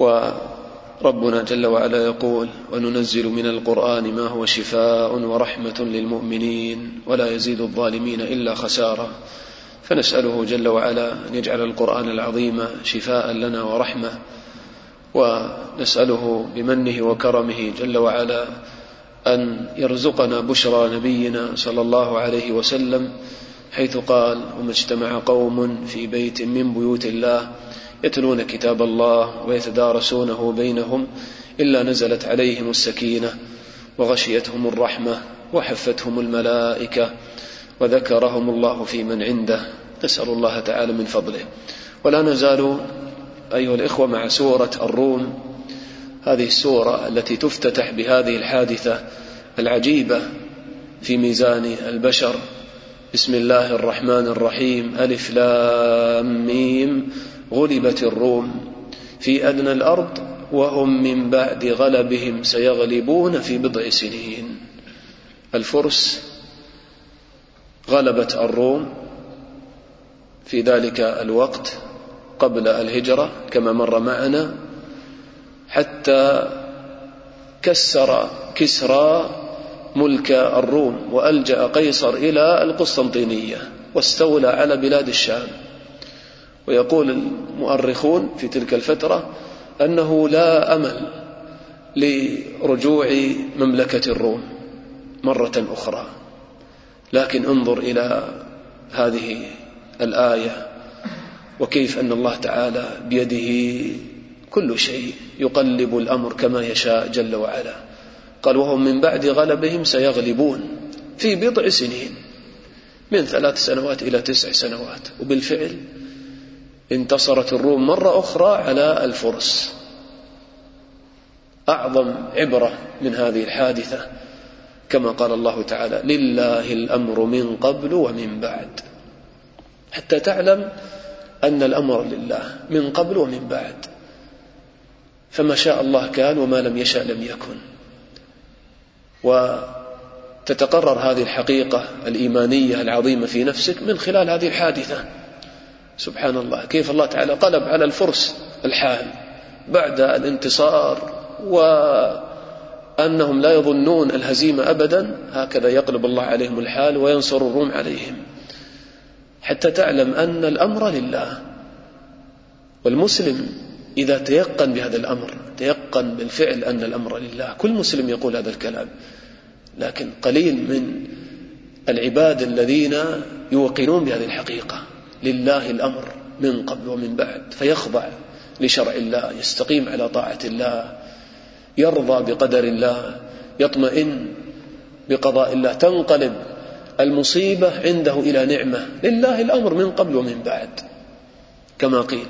وربنا جل وعلا يقول وننزل من القرآن ما هو شفاء ورحمة للمؤمنين ولا يزيد الظالمين إلا خسارة فنسأله جل وعلا أن يجعل القرآن العظيم شفاء لنا ورحمة ونسأله بمنه وكرمه جل وعلا أن يرزقنا بشرى نبينا صلى الله عليه وسلم حيث قال وما اجتمع قوم في بيت من بيوت الله يتلون كتاب الله ويتدارسونه بينهم إلا نزلت عليهم السكينة وغشيتهم الرحمة وحفتهم الملائكة وذكرهم الله في من عنده. نسأل الله تعالى من فضله. ولا نزال أيها الإخوة مع سورة الروم. هذه السورة التي تفتتح بهذه الحادثة العجيبة في ميزان البشر. بسم الله الرحمن الرحيم. ألف لام ميم. غلبت الروم. في أدنى الأرض وهم من بعد غلبهم سيغلبون في بضع سنين. الفرس غلبت الروم في ذلك الوقت قبل الهجرة كما مر معنا حتى كسر كسرى ملك الروم وألجأ قيصر إلى القسطنطينية واستولى على بلاد الشام. ويقول المؤرخون في تلك الفترة أنه لا أمل لرجوع مملكة الروم مرة أخرى. لكن انظر إلى هذه الآية وكيف أن الله تعالى بيده كل شيء يقلب الأمر كما يشاء جل وعلا. قال وهم من بعد غلبهم سيغلبون في بضع سنين من ثلاث سنوات إلى تسع سنوات. وبالفعل انتصرت الروم مرة أخرى على الفرس. أعظم عبرة من هذه الحادثة كما قال الله تعالى لله الأمر من قبل ومن بعد. حتى تعلم أن الأمر لله من قبل ومن بعد. فما شاء الله كان وما لم يشاء لم يكن. وتتقرر هذه الحقيقة الإيمانية العظيمة في نفسك من خلال هذه الحادثة. سبحان الله. كيف الله تعالى قلب على الفرس الحال بعد الانتصار وأنهم لا يظنون الهزيمة أبدا. هكذا يقلب الله عليهم الحال وينصر الروم عليهم. حتى تعلم أن الأمر لله والمسلم إذا تيقن بهذا الأمر تيقن بالفعل أن الأمر لله. كل مسلم يقول هذا الكلام. لكن قليل من العباد الذين يوقنون بهذه الحقيقة. لله الأمر من قبل ومن بعد. فيخضع لشرع الله يستقيم على طاعة الله يرضى بقدر الله يطمئن بقضاء الله. تنقلب المصيبة عنده إلى نعمة. لله الأمر من قبل ومن بعد. كما قيل.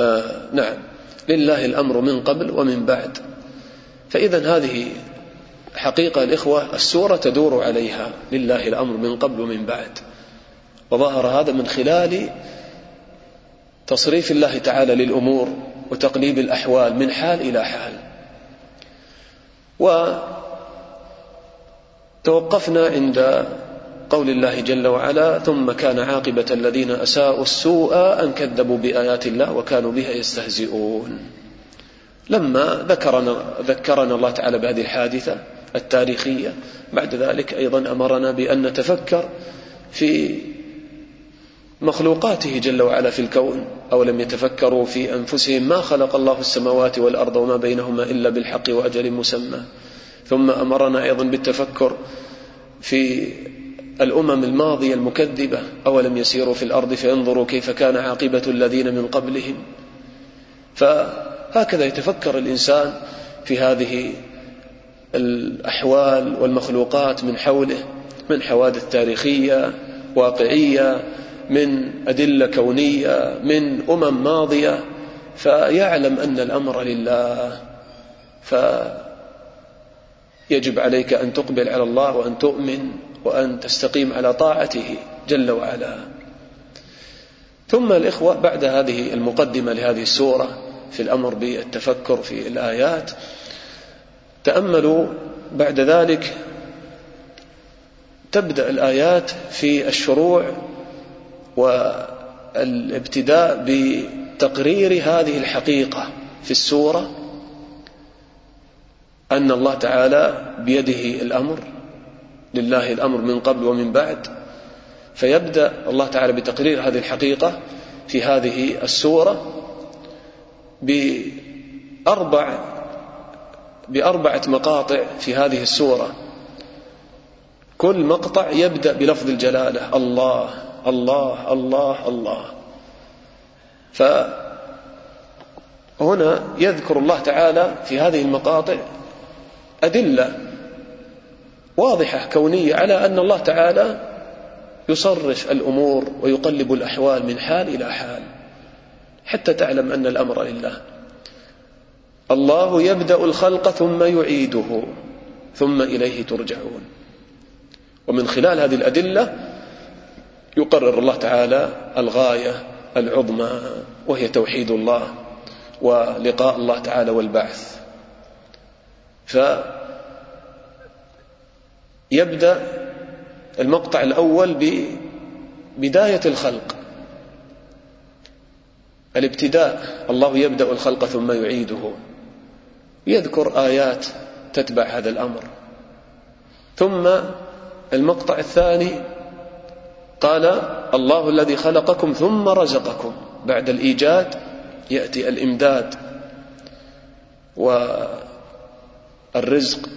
آه نعم. لله الأمر من قبل ومن بعد. فإذا هذه حقيقة الإخوة السورة تدور عليها. لله الأمر من قبل ومن بعد. وظهر هذا من خلال تصريف الله تعالى للأمور وتقليب الأحوال من حال إلى حال. وتوقفنا عند قول الله جل وعلا ثم كان عاقبة الذين أساءوا السوء أن كذبوا بآيات الله وكانوا بها يستهزئون. لما ذكرنا ذكرنا الله تعالى بهذه الحادثة التاريخية بعد ذلك أيضا أمرنا بأن نتفكر في مخلوقاته جل وعلا في الكون. أولم يتفكروا في أنفسهم ما خلق الله السماوات والأرض وما بينهما إلا بالحق وأجل مسمى. ثم أمرنا أيضا بالتفكر في الأمم الماضية المكذبة أولم يسيروا في الأرض فينظروا كيف كان عاقبة الذين من قبلهم. فهكذا يتفكر الإنسان في هذه الأحوال والمخلوقات من حوله من حوادث تاريخية واقعية من أدلة كونية من أمم ماضية. فيعلم أن الأمر لله. فيجب عليك أن تقبل على الله وأن تؤمن. وأن تستقيم على طاعته جل وعلا. ثم الإخوة بعد هذه المقدمة لهذه السورة في الأمر بالتفكر في الآيات تأملوا بعد ذلك تبدأ الآيات في الشروع والابتداء بتقرير هذه الحقيقة في السورة أن الله تعالى بيده الأمر. لله الأمر من قبل ومن بعد فيبدأ الله تعالى بتقرير هذه الحقيقة في هذه السورة بأربع بأربعة مقاطع في هذه السورة. كل مقطع يبدأ بلفظ الجلالة الله الله الله الله. فهنا يذكر الله تعالى في هذه المقاطع أدلة واضحة كونية على أن الله تعالى يصرف الأمور ويقلب الأحوال من حال إلى حال حتى تعلم أن الأمر لله. الله يبدأ الخلق ثم يعيده ثم إليه ترجعون. ومن خلال هذه الأدلة يقرر الله تعالى الغاية العظمى وهي توحيد الله ولقاء الله تعالى والبعث. فيبدأ المقطع الأول ببداية الخلق. الابتداء الله يبدأ الخلق ثم يعيده. يذكر آيات تتبع هذا الأمر. ثم المقطع الثاني قال الله الذي خلقكم ثم رزقكم. بعد الإيجاد يأتي الإمداد والرزق.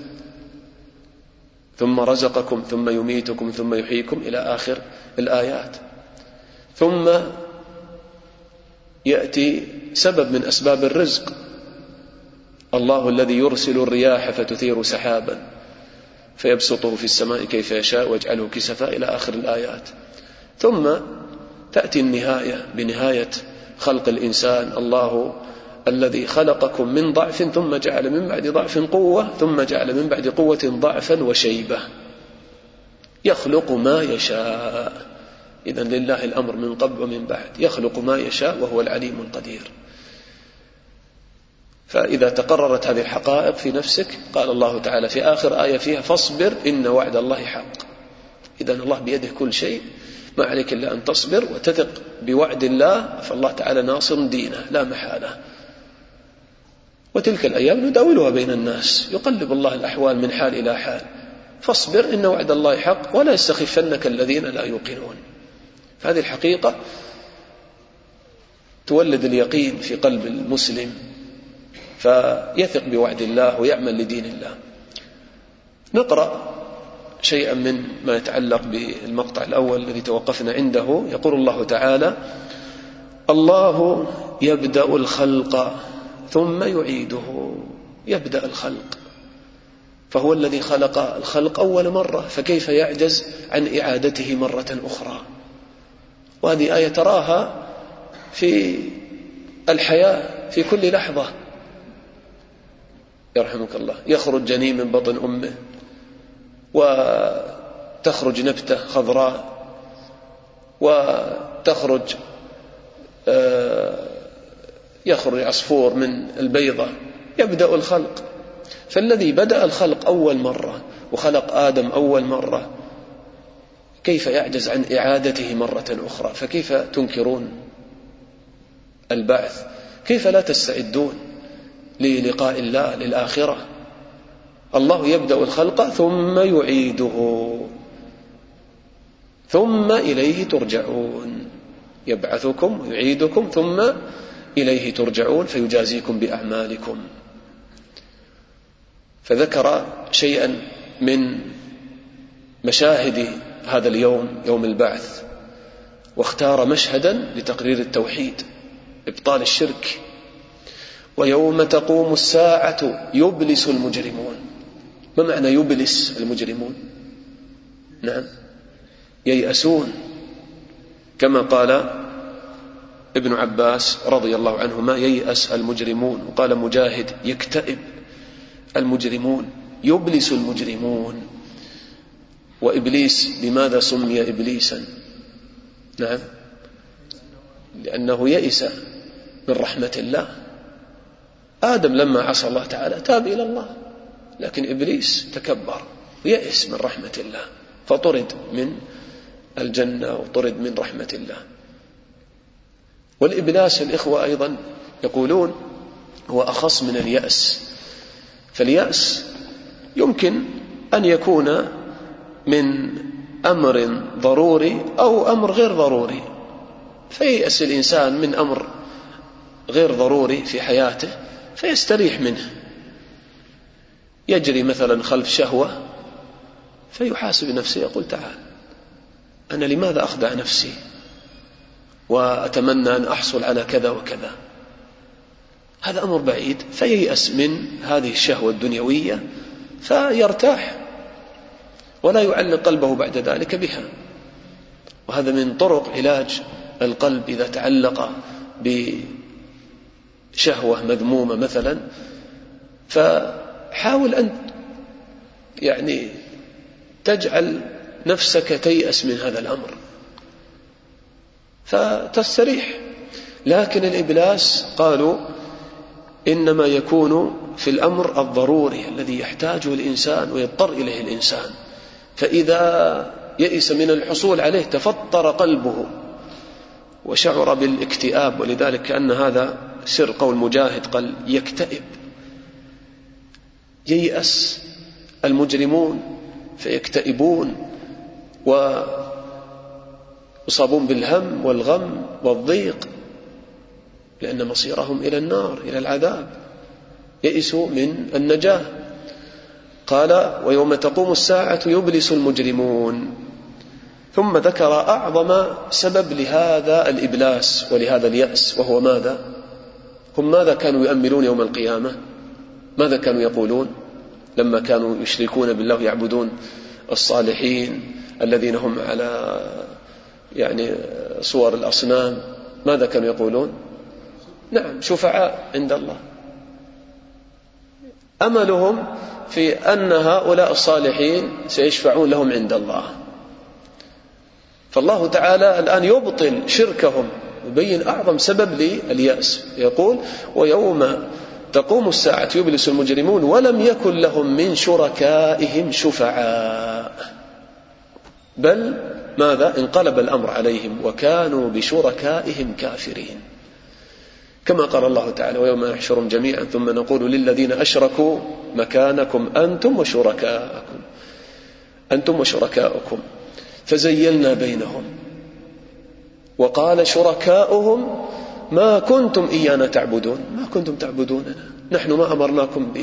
ثم رزقكم ثم يميتكم ثم يحييكم إلى آخر الآيات. ثم يأتي سبب من أسباب الرزق. الله الذي يرسل الرياح فتثير سحابا فيبسطه في السماء كيف يشاء ويجعله كسفا إلى آخر الآيات. ثم تأتي النهاية بنهاية خلق الإنسان. الله الذي خلقكم من ضعف ثم جعل من بعد ضعف قوة ثم جعل من بعد قوة ضعفا وشيبة. يخلق ما يشاء. إذا لله الأمر من قبل ومن بعد. يخلق ما يشاء وهو العليم القدير. فإذا تقررت هذه الحقائق في نفسك قال الله تعالى في آخر آية فيها فاصبر إن وعد الله حق. إذا الله بيده كل شيء. ما عليك إلا أن تصبر وتثق بوعد الله فالله تعالى ناصر دينه لا محالة. وتلك الأيام نداولها بين الناس يقلب الله الأحوال من حال إلى حال. فاصبر إن وعد الله حق ولا يستخفنك الذين لا يوقنون. فهذه الحقيقة تولد اليقين في قلب المسلم فيثق بوعد الله ويعمل لدين الله. نقرأ شيئا من ما يتعلق بالمقطع الأول الذي توقفنا عنده. يقول الله تعالى الله يبدأ الخلق ثم يعيده يبدأ الخلق. فهو الذي خلق الخلق أول مرة فكيف يعجز عن إعادته مرة أخرى؟ وهذه آية تراها في الحياة في كل لحظة. يرحمك الله. يخرج جنين من بطن أمه وتخرج نبتة خضراء وتخرج آه، يخرج عصفور من البيضة يبدأ الخلق. فالذي بدأ الخلق أول مرة وخلق آدم أول مرة كيف يعجز عن إعادته مرة أخرى؟ فكيف تنكرون البعث؟ كيف لا تستعدون للقاء الله للآخرة؟ الله يبدأ الخلق ثم يعيده ثم إليه ترجعون. يبعثكم ويعيدكم ثم إليه ترجعون فيجازيكم بأعمالكم. فذكر شيئا من مشاهد هذا اليوم يوم البعث واختار مشهدا لتقرير التوحيد إبطال الشرك. ويوم تقوم الساعة يبلس المجرمون. ما معنى يبلس المجرمون؟ نعم. ييأسون كما قال ابن عباس رضي الله عنهما ييأس المجرمون وقال مجاهد يكتئب المجرمون يبلس المجرمون. وإبليس لماذا سمي إبليسا؟ نعم. لأنه يئس من رحمة الله. آدم لما عصى الله تعالى تاب إلى الله لكن إبليس تكبر ويئس من رحمة الله فطرد من الجنة وطرد من رحمة الله. والإبلاس الإخوة أيضا يقولون هو أخص من اليأس. فاليأس يمكن أن يكون من أمر ضروري أو أمر غير ضروري. فييأس الإنسان من أمر غير ضروري في حياته فيستريح منه. يجري مثلا خلف شهوة فيحاسب نفسه يقول تعال أنا لماذا أخدع نفسي؟ وأتمنى أن أحصل على كذا وكذا. هذا أمر بعيد. فييأس من هذه الشهوة الدنيوية فيرتاح ولا يعلق قلبه بعد ذلك بها. وهذا من طرق علاج القلب إذا تعلق بشهوة مذمومة مثلا. فحاول أن يعني تجعل نفسك تيأس من هذا الأمر. فتستريح. لكن الإبلاس قالوا إنما يكون في الأمر الضروري الذي يحتاجه الإنسان ويضطر إليه الإنسان. فإذا يئس من الحصول عليه تفطر قلبه وشعر بالاكتئاب ولذلك كأن هذا سر قول مجاهد قال يكتئب. ييأس المجرمون فيكتئبون ويصابون بالهم والغم والضيق لأن مصيرهم إلى النار إلى العذاب. يئسوا من النجاة. قال ويوم تقوم الساعة يبلس المجرمون. ثم ذكر أعظم سبب لهذا الإبلاس ولهذا اليأس وهو ماذا؟ هم ماذا كانوا يؤملون يوم القيامة؟ ماذا كانوا يقولون؟ لما كانوا يشركون بالله يعبدون الصالحين الذين هم على يعني صور الأصنام ماذا كانوا يقولون؟ نعم شفعاء عند الله. أملهم في أن هؤلاء الصالحين سيشفعون لهم عند الله. فالله تعالى الآن يبطل شركهم يبين أعظم سبب لليأس. يقول ويوم تقوم الساعة يبلس المجرمون ولم يكن لهم من شركائهم شفعاء بل ماذا؟ انقلب الأمر عليهم وكانوا بشركائهم كافرين. كما قال الله تعالى ويوم نحشرهم جميعا ثم نقول للذين أشركوا مكانكم أنتم وشركاءكم. أنتم وشركاؤكم. فزيلنا بينهم. وقال شركاؤهم ما كنتم إيانا تعبدون. ما كنتم تعبدوننا. نحن ما أمرناكم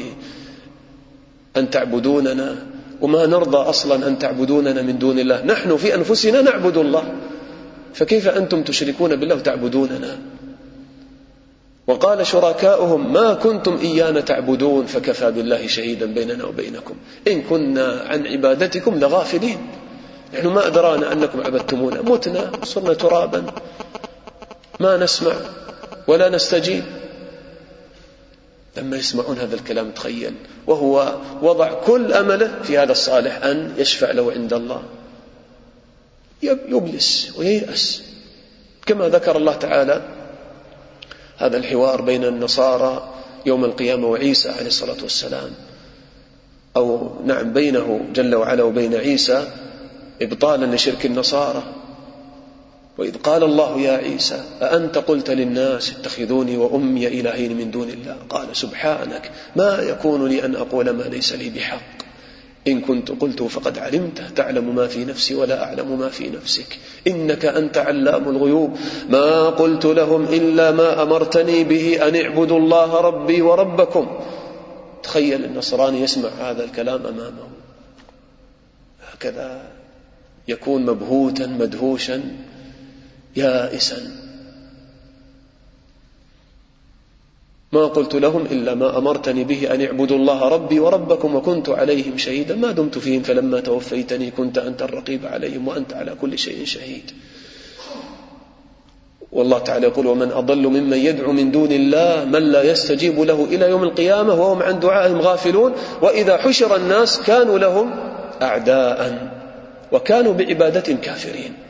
بأن تعبدوننا. وما نرضى أصلا أن تعبدوننا من دون الله. نحن في أنفسنا نعبد الله. فكيف أنتم تشركون بالله وتعبدوننا؟ وقال شركاؤهم ما كنتم إيانا تعبدون فكفى بالله شهيدا بيننا وبينكم. إن كنا عن عبادتكم لغافلين. نحن ما أدرانا أنكم عبدتمونا. متنا صرنا ترابا. ما نسمع ولا نستجيب. لما يسمعون هذا الكلام تخيل. وهو وضع كل أمله في هذا الصالح أن يشفع له عند الله. يبلس وييأس. كما ذكر الله تعالى هذا الحوار بين النصارى يوم القيامة وعيسى عليه الصلاة والسلام. أو نعم بينه جل وعلا وبين عيسى إبطالا لشرك النصارى. وإذ قال الله يا عيسى أأنت قلت للناس اتخذوني وأمي إلهين من دون الله؟ قال سبحانك ما يكون لي أن أقول ما ليس لي بحق. إن كنت قلته فقد علمته تعلم ما في نفسي ولا أعلم ما في نفسك. إنك أنت علام الغيوب. ما قلت لهم إلا ما أمرتني به أن اعبدوا الله ربي وربكم. تخيل النصراني يسمع هذا الكلام أمامه. هكذا يكون مبهوتا مدهوشا يائسا. ما قلت لهم إلا ما أمرتني به أن اعبدوا الله ربي وربكم وكنت عليهم شهيدا. ما دمت فيهم فلما توفيتني كنت أنت الرقيب عليهم وأنت على كل شيء شهيد. والله تعالى يقول ومن أضل ممن يدعو من دون الله من لا يستجيب له إلى يوم القيامة وهم عن دعائهم غافلون. وإذا حشر الناس كانوا لهم أعداء وكانوا بعبادة كافرين.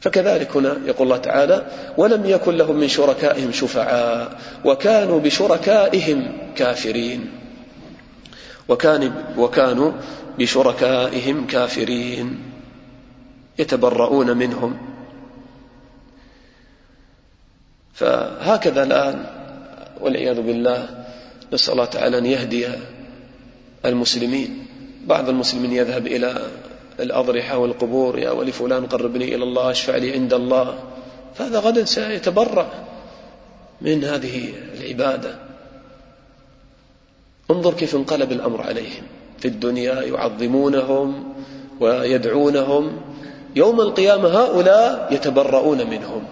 فكذلك هنا يقول الله تعالى ولم يكن لهم من شركائهم شفعاء وكانوا بشركائهم كافرين. وكان وكانوا بشركائهم كافرين يتبرؤون منهم. فهكذا الآن والعياذ بالله نسأل الله تعالى أن يهدي المسلمين. بعض المسلمين يذهب إلى الأضرحة والقبور يا ولي فلان قربني إلى الله اشفع لي عند الله. فهذا غدا سيتبرأ من هذه العبادة. انظر كيف انقلب الأمر عليهم. في الدنيا يعظمونهم ويدعونهم. يوم القيامة هؤلاء يتبرؤون منهم.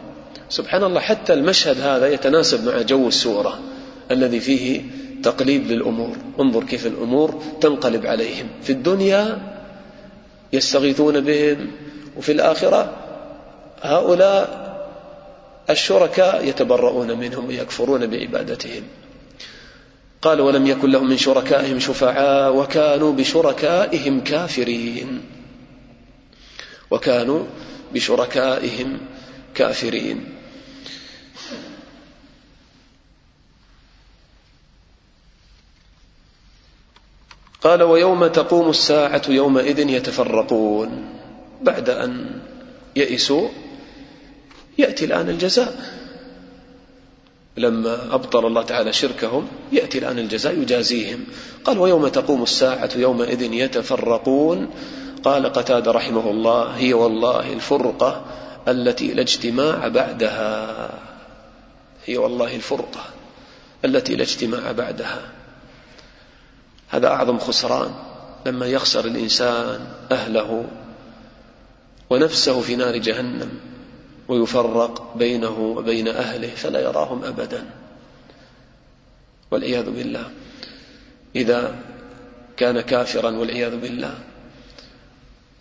سبحان الله حتى المشهد هذا يتناسب مع جو السورة الذي فيه تقليب للأمور. انظر كيف الأمور تنقلب عليهم. في الدنيا يستغيثون بهم. وفي الآخرة هؤلاء الشركاء يتبرؤون منهم ويكفرون بعبادتهم. قال ولم يكن لهم من شركائهم شفعاء وكانوا بشركائهم كافرين. وكانوا بشركائهم كافرين. قال ويوم تقوم الساعة يومئذ يتفرقون بعد أن يئسوا يأتي الآن الجزاء. لما أبطل الله تعالى شركهم يأتي الآن الجزاء يجازيهم. قال ويوم تقوم الساعة يومئذ يتفرقون. قال قتاد رحمه الله هي والله الفرقة التي لا اجتماع بعدها. هي والله الفرقة التي لا اجتماع بعدها. هذا أعظم خسران لما يخسر الإنسان أهله ونفسه في نار جهنم ويفرق بينه وبين أهله فلا يراهم أبدا. والعياذ بالله. إذا كان كافرا والعياذ بالله.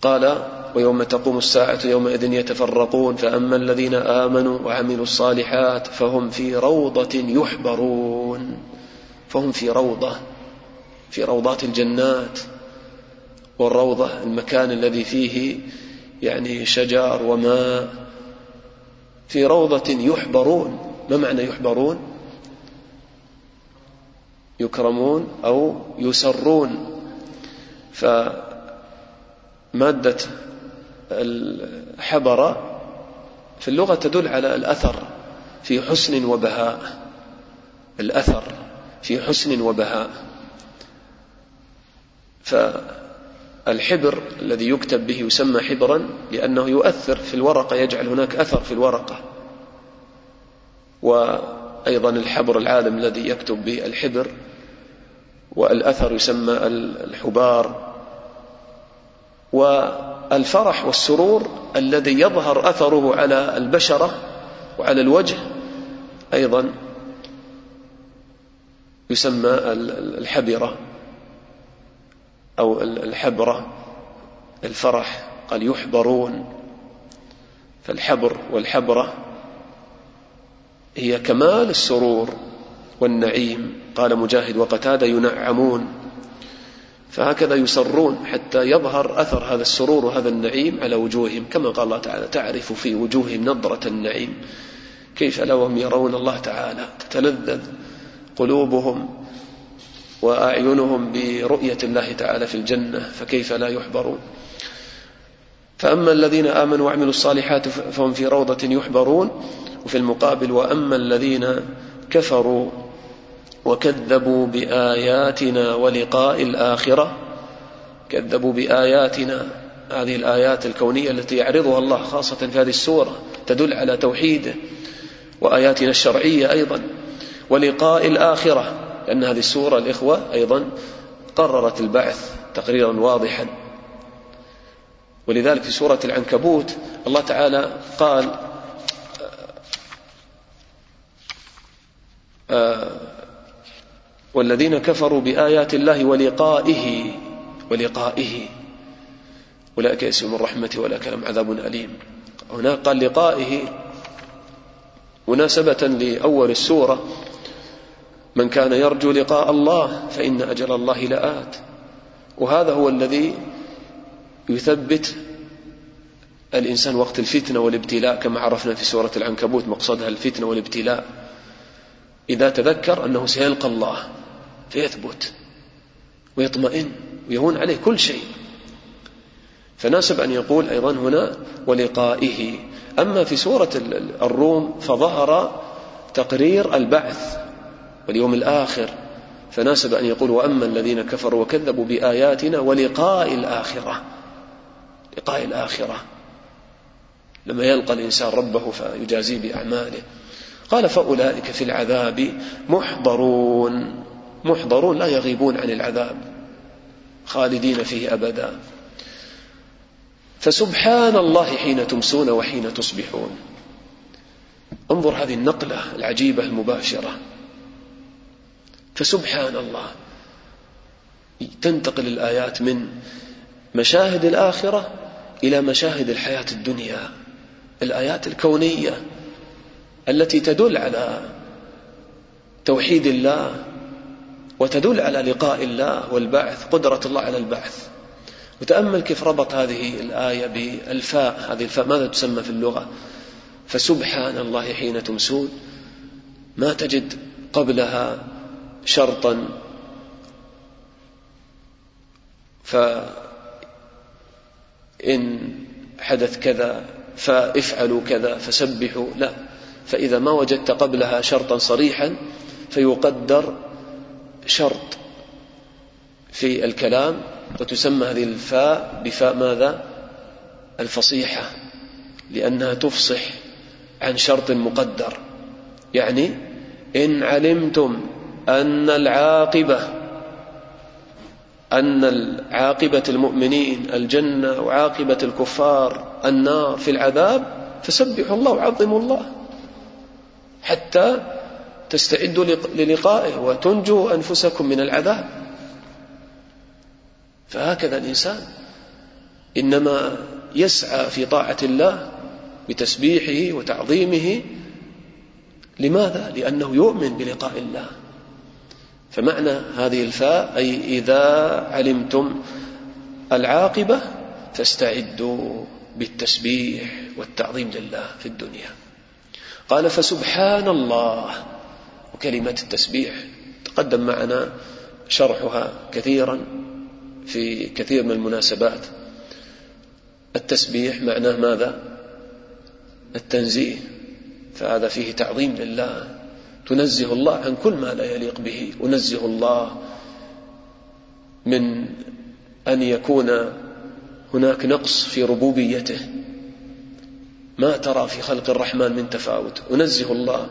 قال ويوم تقوم الساعة يومئذ يتفرقون فأما الذين آمنوا وعملوا الصالحات فهم في روضة يحبرون. فهم في روضة في روضات الجنات والروضة المكان الذي فيه يعني شجر وماء في روضة يحبرون. ما معنى يحبرون؟ يكرمون أو يسرون. فمادة الحبر في اللغة تدل على الأثر في حسن وبهاء. الأثر في حسن وبهاء. فالحبر الذي يكتب به يسمى حبرا لأنه يؤثر في الورقة يجعل هناك أثر في الورقة. وأيضا الحبر العالم الذي يكتب به الحبر والأثر يسمى الحبار. والفرح والسرور الذي يظهر أثره على البشرة وعلى الوجه أيضا يسمى الحبرة. أو الحبرة الفرح قال يحبرون. فالحبر والحبرة هي كمال السرور والنعيم. قال مجاهد وقتادة ينعمون. فهكذا يسرون حتى يظهر أثر هذا السرور وهذا النعيم على وجوههم. كما قال الله تعالى تعرف في وجوههم نظرة النعيم. كيف لا وهم يرون الله تعالى تتلذذ قلوبهم. وأعينهم برؤية الله تعالى في الجنة فكيف لا يحبرون؟ فأما الذين آمنوا وعملوا الصالحات فهم في روضة يحبرون وفي المقابل وأما الذين كفروا وكذبوا بآياتنا ولقاء الآخرة كذبوا بآياتنا هذه الآيات الكونية التي يعرضها الله خاصة في هذه السورة تدل على توحيده وآياتنا الشرعية أيضا ولقاء الآخرة. لأن هذه السورة الإخوة أيضا قررت البعث تقريرا واضحا. ولذلك في سورة العنكبوت الله تعالى قال آه، والذين كفروا بآيات الله ولقائه ولقائه. أولئك يسهم الرحمة ولك لهم عذاب أليم. هناك قال لقائه مناسبة لأول السورة. من كان يرجو لقاء الله فإن أجل الله لآت. وهذا هو الذي يثبت الإنسان وقت الفتنة والابتلاء كما عرفنا في سورة العنكبوت مقصدها الفتنة والابتلاء. إذا تذكر أنه سيلقى الله فيثبت ويطمئن ويهون عليه كل شيء. فناسب أن يقول أيضا هنا ولقائه. أما في سورة الروم فظهر تقرير البعث. واليوم الآخر فناسب أن يقول وأما الذين كفروا وكذبوا بآياتنا ولقاء الآخرة. لقاء الآخرة. لما يلقى الإنسان ربه فيجازيه بأعماله. قال فأولئك في العذاب محضرون. محضرون لا يغيبون عن العذاب. خالدين فيه أبدا. فسبحان الله حين تمسون وحين تصبحون. انظر هذه النقلة العجيبة المباشرة. فسبحان الله. تنتقل الآيات من مشاهد الآخرة إلى مشاهد الحياة الدنيا. الآيات الكونية التي تدل على توحيد الله وتدل على لقاء الله والبعث قدرة الله على البعث. وتأمل كيف ربط هذه الآية بالفاء. هذه الفاء ماذا تسمى في اللغة؟ فسبحان الله حين تمسون. ما تجد قبلها شرطا. فإن حدث كذا فافعلوا كذا فسبحوا لا. فإذا ما وجدت قبلها شرطا صريحا فيقدر شرط في الكلام وتسمى هذه الفاء بفاء ماذا؟ الفصيحة لأنها تفصح عن شرط مقدر. يعني إن علمتم أن العاقبة أن العاقبة المؤمنين الجنة وعاقبة الكفار النار في العذاب فسبحوا الله وعظموا الله حتى تستعدوا للقائه وتنجوا أنفسكم من العذاب. فهكذا الإنسان إنما يسعى في طاعة الله بتسبيحه وتعظيمه. لماذا؟ لأنه يؤمن بلقاء الله. فمعنى هذه الفاء أي إذا علمتم العاقبة فاستعدوا بالتسبيح والتعظيم لله في الدنيا. قال فسبحان الله. وكلمة التسبيح تقدم معنا شرحها كثيرا في كثير من المناسبات. التسبيح معناه ماذا؟ التنزيه. فهذا فيه تعظيم لله. تنزه الله عن كل ما لا يليق به. أنزه الله من أن يكون هناك نقص في ربوبيته. ما ترى في خلق الرحمن من تفاوت. أنزه الله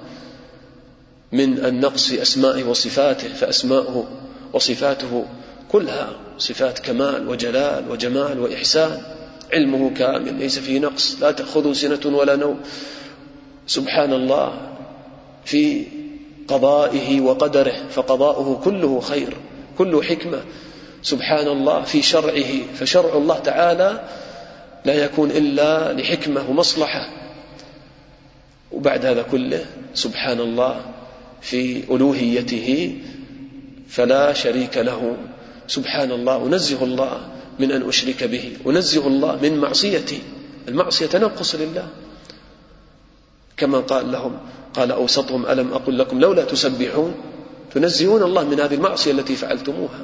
من النقص في أسمائه وصفاته فأسماؤه وصفاته كلها صفات كمال وجلال وجمال وإحسان. علمه كامل ليس فيه نقص. لا تأخذه سنة ولا نوم. سبحان الله في قضائه وقدره فقضاؤه كله خير كله حكمة. سبحان الله في شرعه فشرع الله تعالى لا يكون إلا لحكمة ومصلحة. وبعد هذا كله سبحان الله في ألوهيته فلا شريك له. سبحان الله أنزه الله من أن أشرك به أنزه الله من معصيتي. المعصية تنقص لله. كما قال لهم قال أوسطهم ألم أقل لكم لولا تسبحون؟ تنزهون الله من هذه المعصية التي فعلتموها.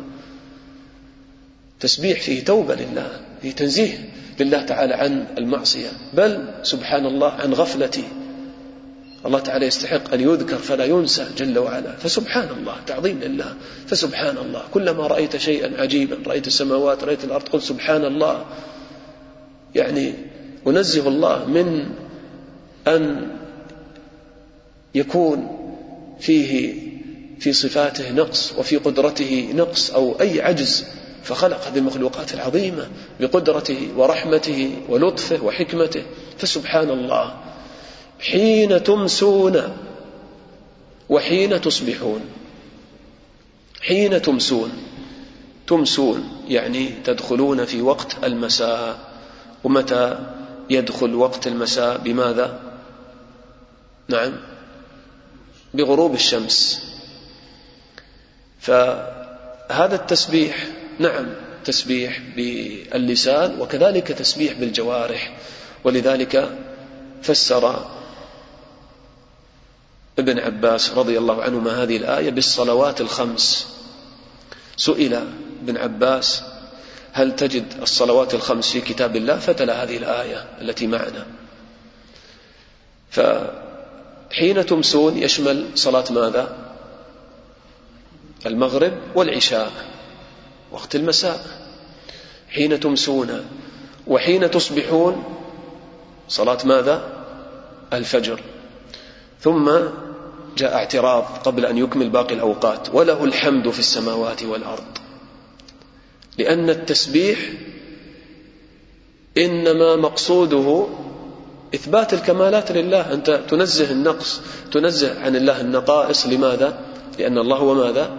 تسبيح فيه توبة لله فيه تنزيه لله تعالى عن المعصية. بل سبحان الله عن غفلتي الله تعالى يستحق أن يذكر فلا ينسى جل وعلا. فسبحان الله تعظيم لله. فسبحان الله. كلما رأيت شيئا عجيبا رأيت السماوات رأيت الأرض قل سبحان الله. يعني أنزه الله من أن يكون فيه في صفاته نقص وفي قدرته نقص أو أي عجز فخلق هذه المخلوقات العظيمة بقدرته ورحمته ولطفه وحكمته. فسبحان الله حين تمسون وحين تصبحون. حين تمسون. تمسون يعني تدخلون في وقت المساء. ومتى يدخل وقت المساء؟ بماذا؟ نعم. بغروب الشمس. فهذا التسبيح نعم تسبيح باللسان وكذلك تسبيح بالجوارح. ولذلك فسر ابن عباس رضي الله عنهما هذه الآية بالصلوات الخمس. سئل ابن عباس هل تجد الصلوات الخمس في كتاب الله؟ فتلا هذه الآية التي معنا. فحين تمسون يشمل صلاة ماذا؟ المغرب والعشاء وقت المساء. حين تمسون وحين تصبحون صلاة ماذا؟ الفجر. ثم جاء اعتراض قبل أن يكمل باقي الأوقات وله الحمد في السماوات والأرض. لأن التسبيح إنما مقصوده إثبات الكمالات لله. أنت تنزه النقص تنزه عن الله النقائص. لماذا؟ لأن الله هو ماذا؟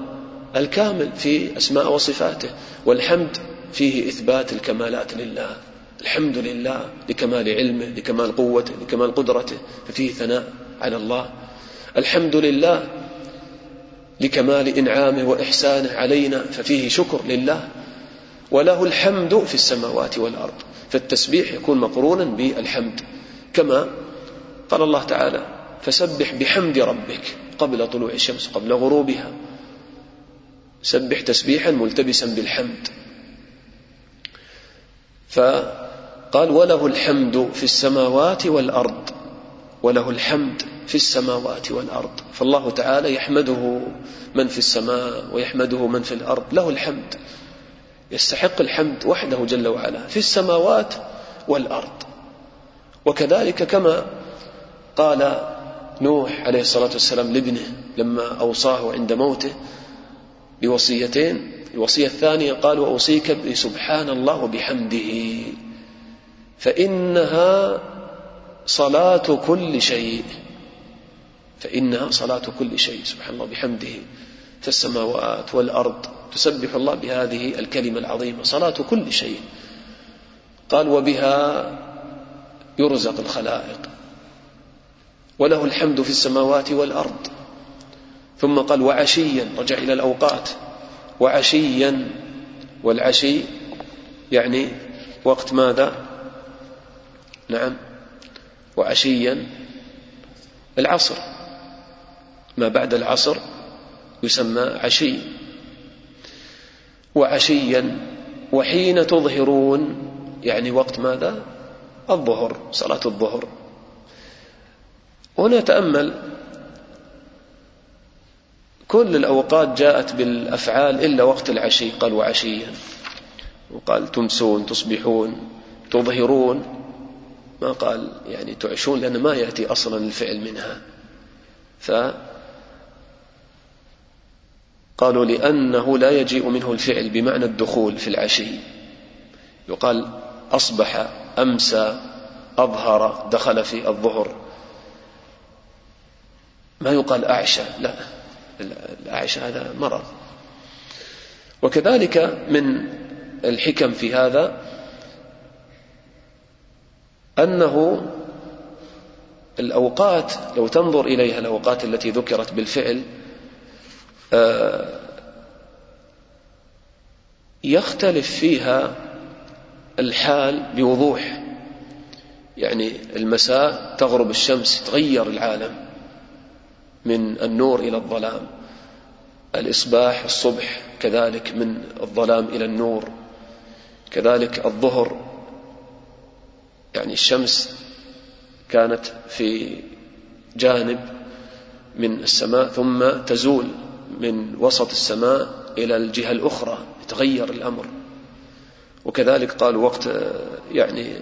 الكامل في أسماء وصفاته. والحمد فيه إثبات الكمالات لله. الحمد لله لكمال علمه لكمال قوته لكمال قدرته ففيه ثناء على الله. الحمد لله لكمال إنعامه وإحسانه علينا ففيه شكر لله. وله الحمد في السماوات والأرض. فالتسبيح يكون مقرونا بالحمد. كما قال الله تعالى فسبح بحمد ربك قبل طلوع الشمس قبل غروبها. سبح تسبيحا ملتبسا بالحمد. فقال وله الحمد في السماوات والأرض وله الحمد في السماوات والأرض. فالله تعالى يحمده من في السماء ويحمده من في الأرض. له الحمد. يستحق الحمد وحده جل وعلا في السماوات والأرض. وكذلك كما قال نوح عليه الصلاة والسلام لابنه لما أوصاه عند موته بوصيتين. الوصية الثانية قال وأوصيك بسبحان الله وبحمده فإنها صلاة كل شيء. فإنها صلاة كل شيء سبحان الله بحمده في السماوات والأرض تسبح الله بهذه الكلمة العظيمة صلاة كل شيء. قال وبها يرزق الخلائق. وله الحمد في السماوات والأرض. ثم قال وعشيا رجع إلى الأوقات. وعشيا والعشي يعني وقت ماذا؟ نعم. وعشيا العصر. ما بعد العصر يسمى عشي. وعشيا وحين تظهرون يعني وقت ماذا؟ الظهر صلاة الظهر. هنا تأمل كل الأوقات جاءت بالأفعال إلا وقت العشي قال وعشيا. وقال تمسون تصبحون تظهرون. ما قال يعني تعشون لأن ما يأتي أصلا الفعل منها. ف قالوا لأنه لا يجيء منه الفعل بمعنى الدخول في العشي. يقال أصبح أمسى أظهر دخل في الظهر. ما يقال أعشى لا الأعشى هذا مرض. وكذلك من الحكم في هذا أنه الأوقات لو تنظر إليها الأوقات التي ذكرت بالفعل آه، يختلف فيها الحال بوضوح. يعني المساء تغرب الشمس تغير العالم من النور إلى الظلام. الإصباح الصبح كذلك من الظلام إلى النور. كذلك الظهر. يعني الشمس كانت في جانب من السماء ثم تزول من وسط السماء إلى الجهة الأخرى يتغير الأمر. وكذلك قال وقت يعني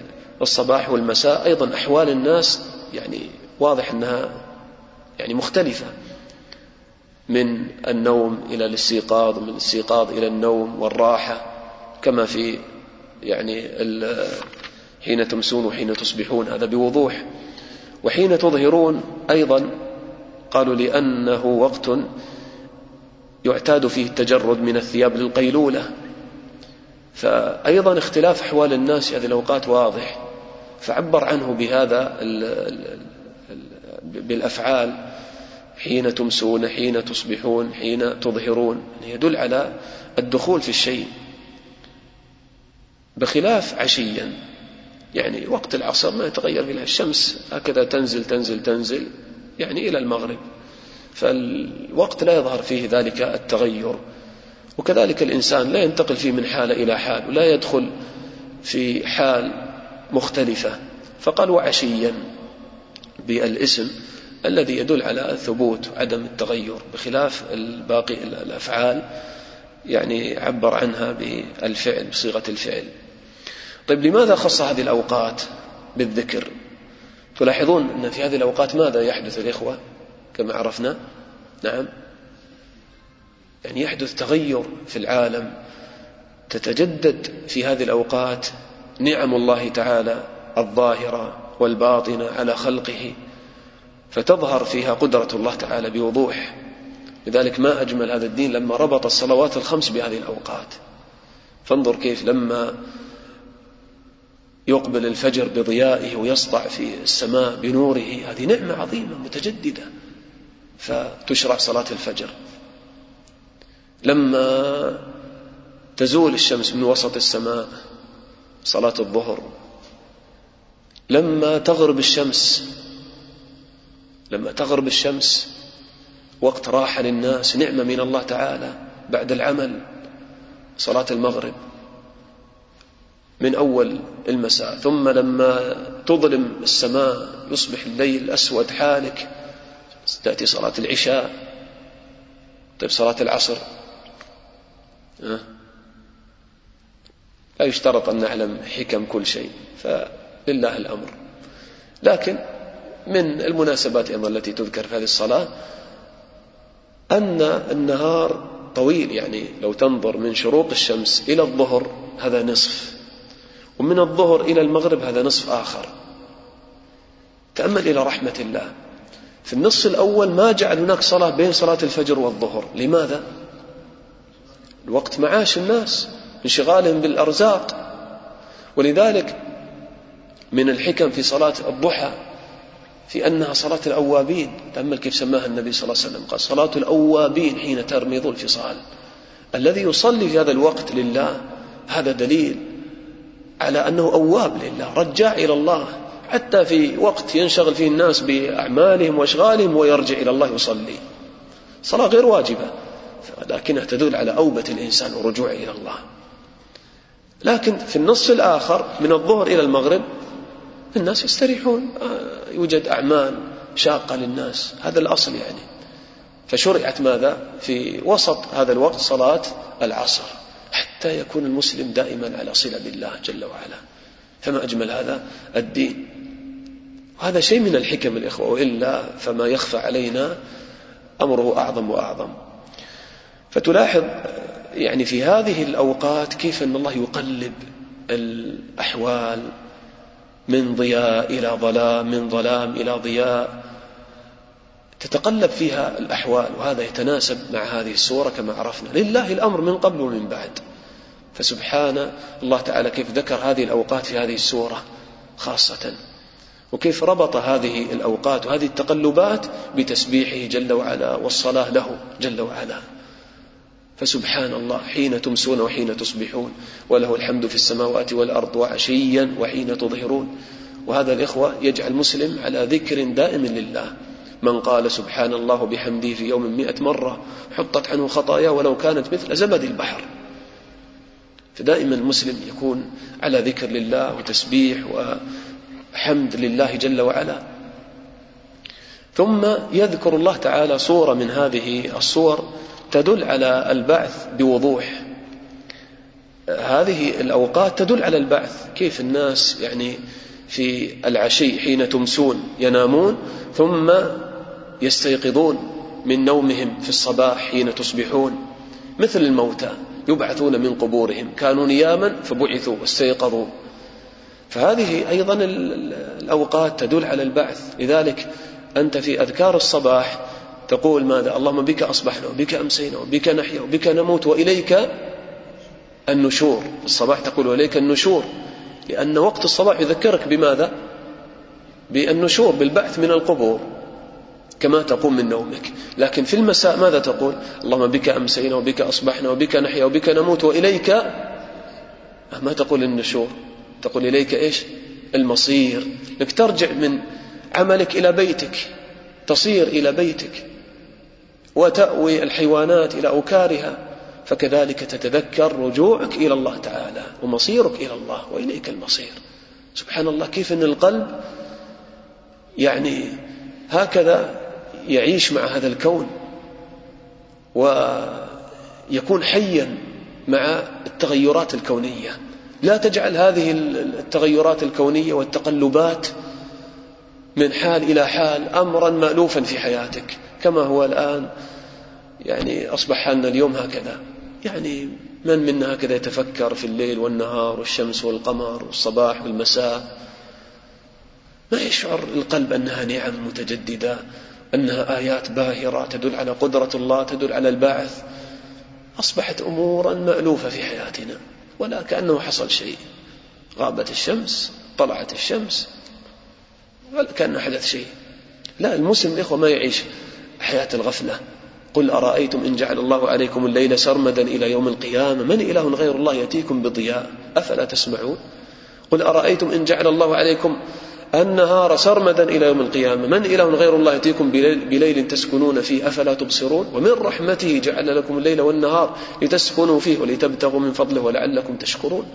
الصباح والمساء أيضا أحوال الناس يعني واضح أنها يعني مختلفة من النوم إلى الاستيقاظ ومن الاستيقاظ إلى النوم والراحة كما في يعني حين تمسون وحين تصبحون هذا بوضوح. وحين تظهرون أيضا قالوا لأنه وقت يعتاد فيه التجرد من الثياب للقيلولة. فأيضا اختلاف أحوال الناس في هذه الأوقات واضح. فعبر عنه بهذا بالأفعال. حين تمسون حين تصبحون حين تظهرون. يدل على الدخول في الشيء. بخلاف عشيا. يعني وقت العصر ما يتغير فيه الشمس هكذا تنزل تنزل تنزل. يعني إلى المغرب. فالوقت لا يظهر فيه ذلك التغير. وكذلك الإنسان لا ينتقل فيه من حالة إلى حال ولا يدخل في حال مختلفة. فقال وعشيا بالاسم الذي يدل على الثبوت وعدم التغير بخلاف الباقي الأفعال يعني عبر عنها بالفعل بصيغة الفعل. طيب لماذا خص هذه الأوقات بالذكر؟ تلاحظون أن في هذه الأوقات ماذا يحدث الإخوة كما عرفنا؟ نعم. يعني يحدث تغير في العالم تتجدد في هذه الأوقات نعم الله تعالى الظاهرة والباطنة على خلقه فتظهر فيها قدرة الله تعالى بوضوح. لذلك ما أجمل هذا الدين لما ربط الصلوات الخمس بهذه الأوقات. فانظر كيف لما يقبل الفجر بضيائه ويسطع في السماء بنوره هذه نعمة عظيمة متجددة فتشرع صلاة الفجر. لما تزول الشمس من وسط السماء صلاة الظهر لما تغرب الشمس لما تغرب الشمس وقت راحة للناس نعمة من الله تعالى بعد العمل صلاة المغرب من أول المساء ثم لما تظلم السماء يصبح الليل أسود حالك تأتي صلاة العشاء طيب صلاة العصر؟ لا يشترط أن نعلم حكم كل شيء فلله الأمر. لكن من المناسبات أيضا التي تذكر في هذه الصلاة أن النهار طويل يعني لو تنظر من شروق الشمس إلى الظهر هذا نصف ومن الظهر إلى المغرب هذا نصف آخر. تأمل إلى رحمة الله. في النصف الأول ما جعل هناك صلاة بين صلاة الفجر والظهر. لماذا؟ الوقت معاش الناس انشغالهم بالأرزاق. ولذلك من الحكم في صلاة الضحى في أنها صلاة الأوابين. تأمل كيف سماها النبي صلى الله عليه وسلم؟ قال صلاة الأوابين حين ترمض الفصال الذي يصلي في هذا الوقت لله هذا دليل على أنه أواب لله رجاع إلى الله. حتى في وقت ينشغل فيه الناس بأعمالهم وأشغالهم ويرجع إلى الله يصلي. صلاة غير واجبة. لكنها تدل على أوبة الإنسان ورجوعه إلى الله. لكن في النصف الآخر من الظهر إلى المغرب الناس يستريحون. آه، يوجد أعمال شاقة للناس. هذا الأصل يعني. فشرعت ماذا؟ في وسط هذا الوقت صلاة العصر حتى يكون المسلم دائما على صلة بالله جل وعلا. فما أجمل هذا؟ الدين. وهذا شيء من الحكم الإخوة. وإلا فما يخفى علينا أمره أعظم وأعظم. فتلاحظ يعني في هذه الأوقات كيف أن الله يقلب الأحوال من ضياء إلى ظلام من ظلام إلى ضياء تتقلب فيها الأحوال وهذا يتناسب مع هذه السورة كما عرفنا. لله الأمر من قبل ومن بعد. فسبحان الله تعالى كيف ذكر هذه الأوقات في هذه السورة خاصة وكيف ربط هذه الأوقات وهذه التقلبات بتسبيحه جل وعلا والصلاة له جل وعلا. فسبحان الله حين تمسون وحين تصبحون وله الحمد في السماوات والأرض وعشيا وحين تظهرون. وهذا الإخوة يجعل مسلم على ذكر دائم لله. من قال سبحان الله بحمده في يوم مئة مرة حطت عنه خطايا ولو كانت مثل زبد البحر. فدائما المسلم يكون على ذكر لله وتسبيح وحمد لله جل وعلا. ثم يذكر الله تعالى صورة من هذه الصور. تدل على البعث بوضوح. هذه الأوقات تدل على البعث. كيف الناس يعني في العشي حين تمسون ينامون ثم يستيقظون من نومهم في الصباح حين تصبحون مثل الموتى يبعثون من قبورهم. كانوا نياما فبعثوا واستيقظوا. فهذه أيضا الأوقات تدل على البعث. لذلك أنت في أذكار الصباح تقول ماذا؟ اللهم بك أصبحنا وبك أمسينا وبك نحيا وبك نموت وإليك النشور. الصباح تقول وإليك النشور. لأن وقت الصباح يذكرك بماذا؟ بالنشور بالبعث من القبور كما تقوم من نومك. لكن في المساء ماذا تقول؟ اللهم بك أمسينا وبك أصبحنا وبك نحيا وبك نموت وإليك ما تقول النشور؟ تقول إليك إيش؟ المصير. انك ترجع من عملك إلى بيتك تصير إلى بيتك. وتأوي الحيوانات إلى أوكارها فكذلك تتذكر رجوعك إلى الله تعالى ومصيرك إلى الله وإليك المصير. سبحان الله كيف أن القلب يعني هكذا يعيش مع هذا الكون ويكون حيا مع التغيرات الكونية. لا تجعل هذه التغيرات الكونية والتقلبات من حال إلى حال امرا مالوفا في حياتك. كما هو الآن يعني أصبح حالنا اليوم هكذا. يعني من منا هكذا يتفكر في الليل والنهار والشمس والقمر والصباح والمساء؟ ما يشعر القلب أنها نعم متجددة أنها آيات باهرة تدل على قدرة الله تدل على البعث؟ أصبحت أمورا مألوفة في حياتنا ولا كأنه حصل شيء. غابت الشمس طلعت الشمس ولا كان حدث شيء. لا المسلم الاخوه ما يعيش حياة الغفلة. قل أرأيتم إن جعل الله عليكم الليل سرمدا إلى يوم القيامة؟ من إله غير الله يأتيكم بضياء؟ أفلا تسمعون؟ قل أرأيتم إن جعل الله عليكم النهار سرمدا إلى يوم القيامة؟ من إله غير الله يأتيكم بليل, بليل تسكنون فيه؟ أفلا تبصرون؟ ومن رحمته جعل لكم الليل والنهار لتسكنوا فيه ولتبتغوا من فضله ولعلكم تشكرون.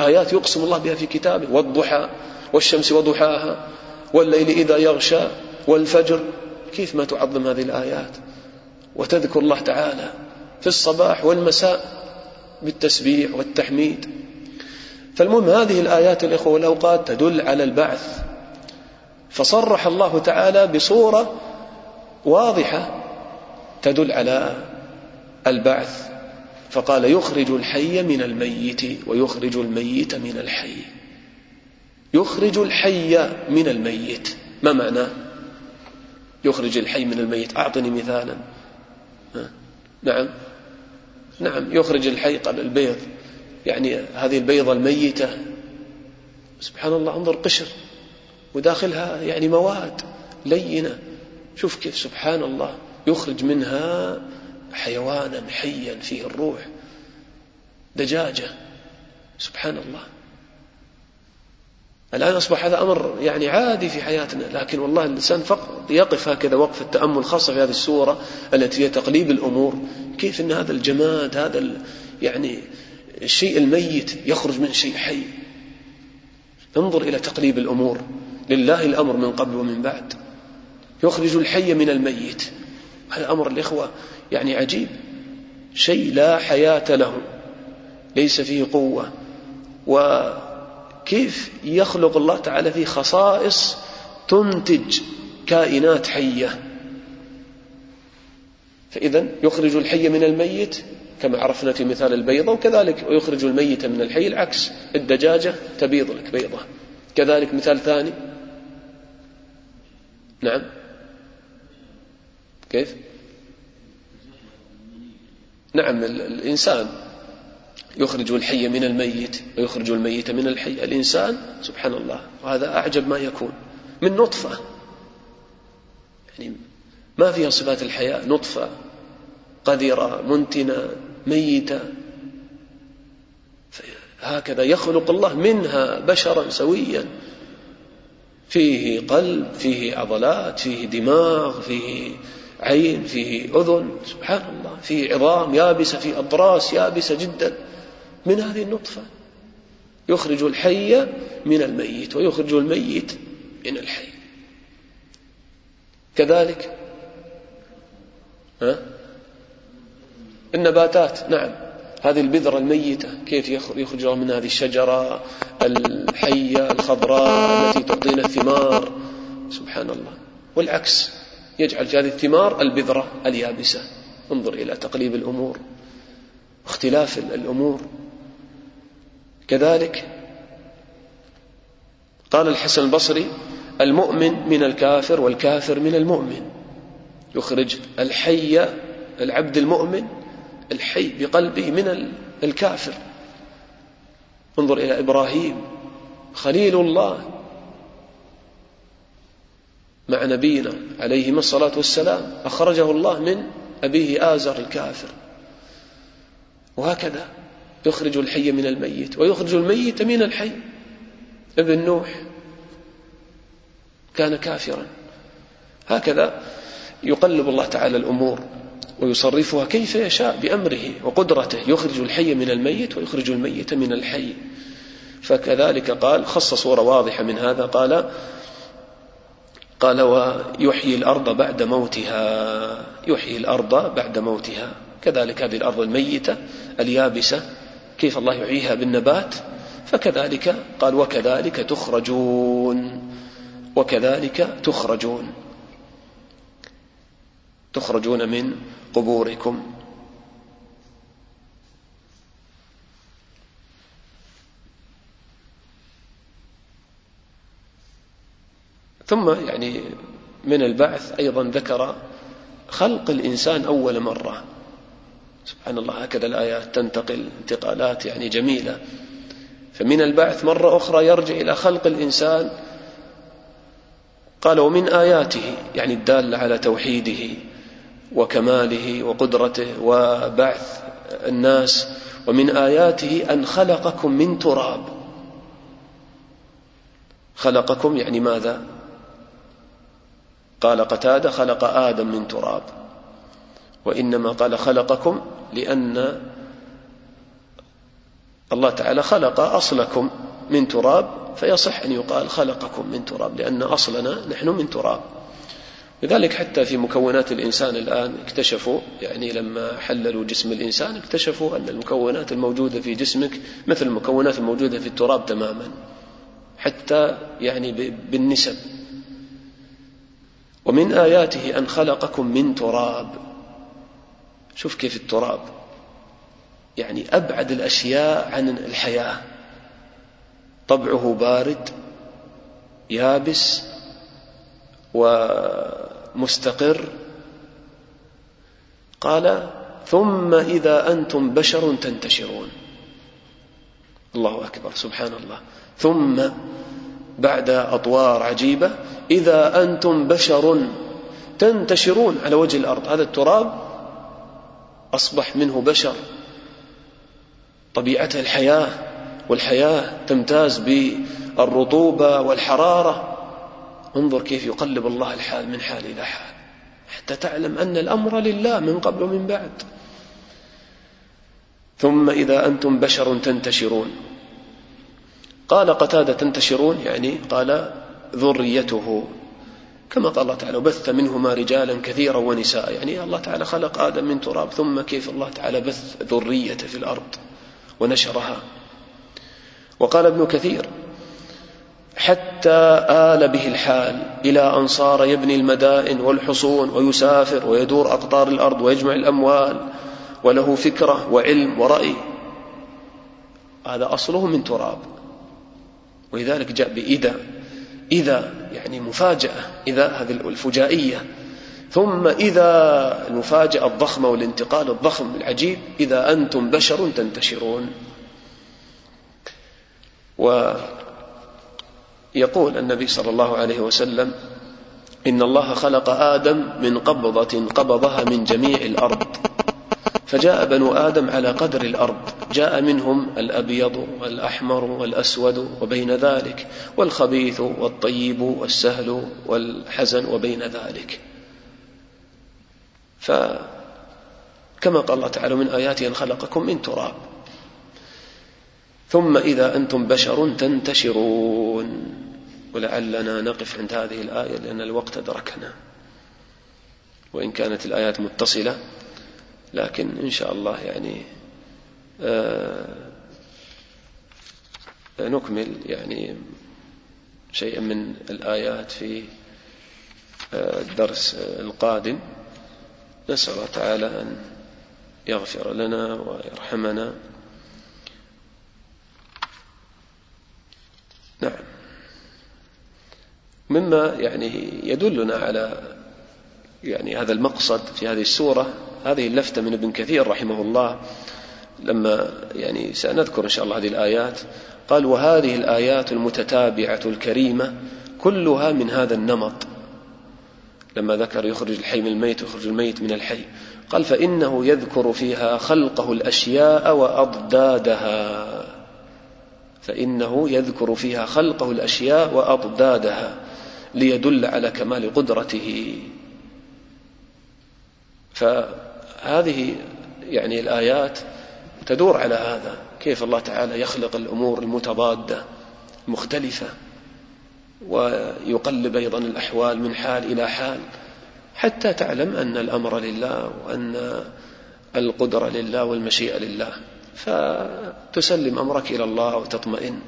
آيات يقسم الله بها في كتابه. والضحى والشمس وضحاها والليل إذا يغشى والفجر كيف ما تعظم هذه الآيات؟ وتذكر الله تعالى في الصباح والمساء بالتسبيح والتحميد. فالمهم هذه الآيات الإخوة والأوقات تدل على البعث. فصرح الله تعالى بصورة واضحة تدل على البعث. فقال يخرج الحي من الميت ويخرج الميت من الحي. يخرج الحي من الميت. ما معناه يخرج الحي من الميت. أعطني مثالا. نعم. نعم يخرج الحي قبل البيض. يعني هذه البيضة الميتة. سبحان الله انظر قشر. وداخلها يعني مواد لينة. شوف كيف سبحان الله يخرج منها حيوانا حيا فيه الروح. دجاجة. سبحان الله. الآن أصبح هذا أمر يعني عادي في حياتنا لكن والله الإنسان فقط يقف هكذا وقفة تأمل خاصة في هذه السورة التي هي تقليب الأمور. كيف أن هذا الجماد هذا يعني الشيء الميت يخرج من شيء حي؟ انظر إلى تقليب الأمور. لله الأمر من قبل ومن بعد. يخرج الحي من الميت. هذا أمر الإخوة يعني عجيب. شيء لا حياة له ليس فيه قوة. وكيف يخلق الله تعالى فيه خصائص تنتج كائنات حية؟ فإذا يخرج الحي من الميت كما عرفنا في مثال البيضة وكذلك يخرج الميت من الحي العكس الدجاجة تبيض لك بيضة. كذلك مثال ثاني. نعم. كيف؟ نعم الإنسان يخرج الحي من الميت ويخرج الميت من الحي. الإنسان سبحان الله وهذا أعجب ما يكون من نطفة. يعني ما فيها صفات الحياة نطفة قذرة منتنة ميتة. هكذا يخلق الله منها بشرا سويا. فيه قلب فيه عضلات فيه دماغ فيه عين فيه أذن سبحان الله. فيه عظام يابسة فيه أضراس يابسة جدا. من هذه النطفة. يخرج الحي من الميت ويخرج الميت من الحي. كذلك ها؟ النباتات نعم. هذه البذرة الميتة كيف يخرج من هذه الشجرة الحية الخضراء التي تعطينا الثمار. سبحان الله. والعكس يجعل في هذه الثمار البذرة اليابسة. انظر إلى تقليب الأمور. اختلاف الأمور. كذلك قال الحسن البصري المؤمن من الكافر والكافر من المؤمن. يخرج الحي العبد المؤمن الحي بقلبه من الكافر. انظر إلى إبراهيم خليل الله. مع نبينا عليهما الصلاة والسلام أخرجه الله من أبيه آزر الكافر. وهكذا. يخرج الحي من الميت. ويخرج الميت من الحي. ابن نوح كان كافرا. هكذا يقلب الله تعالى الأمور ويصرفها كيف يشاء بأمره وقدرته. يخرج الحي من الميت ويخرج الميت من الحي. فكذلك قال خص صورة واضحة من هذا. قال قال ويحيي الأرض بعد موتها. يحيي الأرض بعد موتها. كذلك هذه الأرض الميتة اليابسة. كيف الله يحييها بالنبات؟ فكذلك قال وكذلك تخرجون وكذلك تخرجون. تخرجون من قبوركم. ثم يعني من البعث أيضا ذكر خلق الإنسان أول مرة. سبحان الله هكذا الآيات تنتقل انتقالات يعني جميلة. فمن البعث مرة أخرى يرجع إلى خلق الإنسان. قال ومن آياته يعني الدالة على توحيده وكماله وقدرته وبعث الناس. ومن آياته أن خلقكم من تراب. خلقكم يعني ماذا؟ قال قتادة خلق آدم من تراب. وإنما قال خلقكم لأن الله تعالى خلق أصلكم من تراب فيصح أن يقال خلقكم من تراب لأن أصلنا نحن من تراب. لذلك حتى في مكونات الإنسان الآن اكتشفوا يعني لما حللوا جسم الإنسان اكتشفوا أن المكونات الموجودة في جسمك مثل المكونات الموجودة في التراب تماما حتى يعني بالنسب. ومن آياته أن خلقكم من تراب. شوف كيف التراب. يعني أبعد الأشياء عن الحياة. طبعه بارد يابس ومستقر. قال ثم إذا أنتم بشر تنتشرون. الله أكبر سبحان الله. ثم بعد أطوار عجيبة إذا أنتم بشر تنتشرون على وجه الأرض. هذا التراب أصبح منه بشر. طبيعته الحياة والحياة تمتاز بالرطوبة والحرارة. انظر كيف يقلب الله الحال من حال إلى حال. حتى تعلم أن الأمر لله من قبل ومن بعد. ثم إذا أنتم بشر تنتشرون. قال قتادة تنتشرون يعني قال ذريته. كما قال الله تعالى وبث منهما رجالا كثيرا ونساء. يعني الله تعالى خلق آدم من تراب ثم كيف الله تعالى بث ذريته في الأرض ونشرها. وقال ابن كثير حتى آل به الحال إلى أن صار يبني المدائن والحصون ويسافر ويدور أقطار الأرض ويجمع الأموال وله فكرة وعلم ورأي. هذا أصله من تراب. ولذلك جاء بإذا. إذا يعني مفاجأة إذا هذه الفجائية. ثم إذا المفاجأة الضخمة والانتقال الضخم العجيب إذا أنتم بشر تنتشرون. ويقول النبي صلى الله عليه وسلم إن الله خلق آدم من قبضة قبضها من جميع الأرض. فجاء بنو آدم على قدر الأرض. جاء منهم الأبيض والأحمر والأسود وبين ذلك والخبيث والطيب والسهل والحزن وبين ذلك. فكما قال الله تعالى من آياته أن خلقكم من تراب. ثم إذا أنتم بشر تنتشرون. ولعلنا نقف عند هذه الآية لأن الوقت أدركنا. وإن كانت الآيات متصلة لكن إن شاء الله يعني آه نكمل يعني شيئا من الآيات في آه الدرس القادم. نسأل الله تعالى أن يغفر لنا ويرحمنا. نعم. مما يعني يدلنا على يعني هذا المقصد في هذه السورة هذه اللفتة من ابن كثير رحمه الله. لما يعني سنذكر إن شاء الله هذه الآيات قال وهذه الآيات المتتابعة الكريمة كلها من هذا النمط. لما ذكر يخرج الحي من الميت ويخرج الميت من الحي. قال فإنه يذكر فيها خلقه الأشياء وأضدادها. فإنه يذكر فيها خلقه الأشياء وأضدادها ليدل على كمال قدرته. فهذه يعني الآيات تدور على هذا كيف الله تعالى يخلق الأمور المتضادة مختلفة ويقلب أيضا الأحوال من حال إلى حال حتى تعلم أن الأمر لله وأن القدرة لله والمشيئة لله. فتسلم أمرك إلى الله وتطمئن.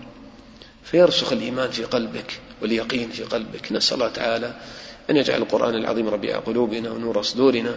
فيرسخ الإيمان في قلبك واليقين في قلبك. نسأل الله تعالى أن يجعل القرآن العظيم ربيع قلوبنا ونور صدورنا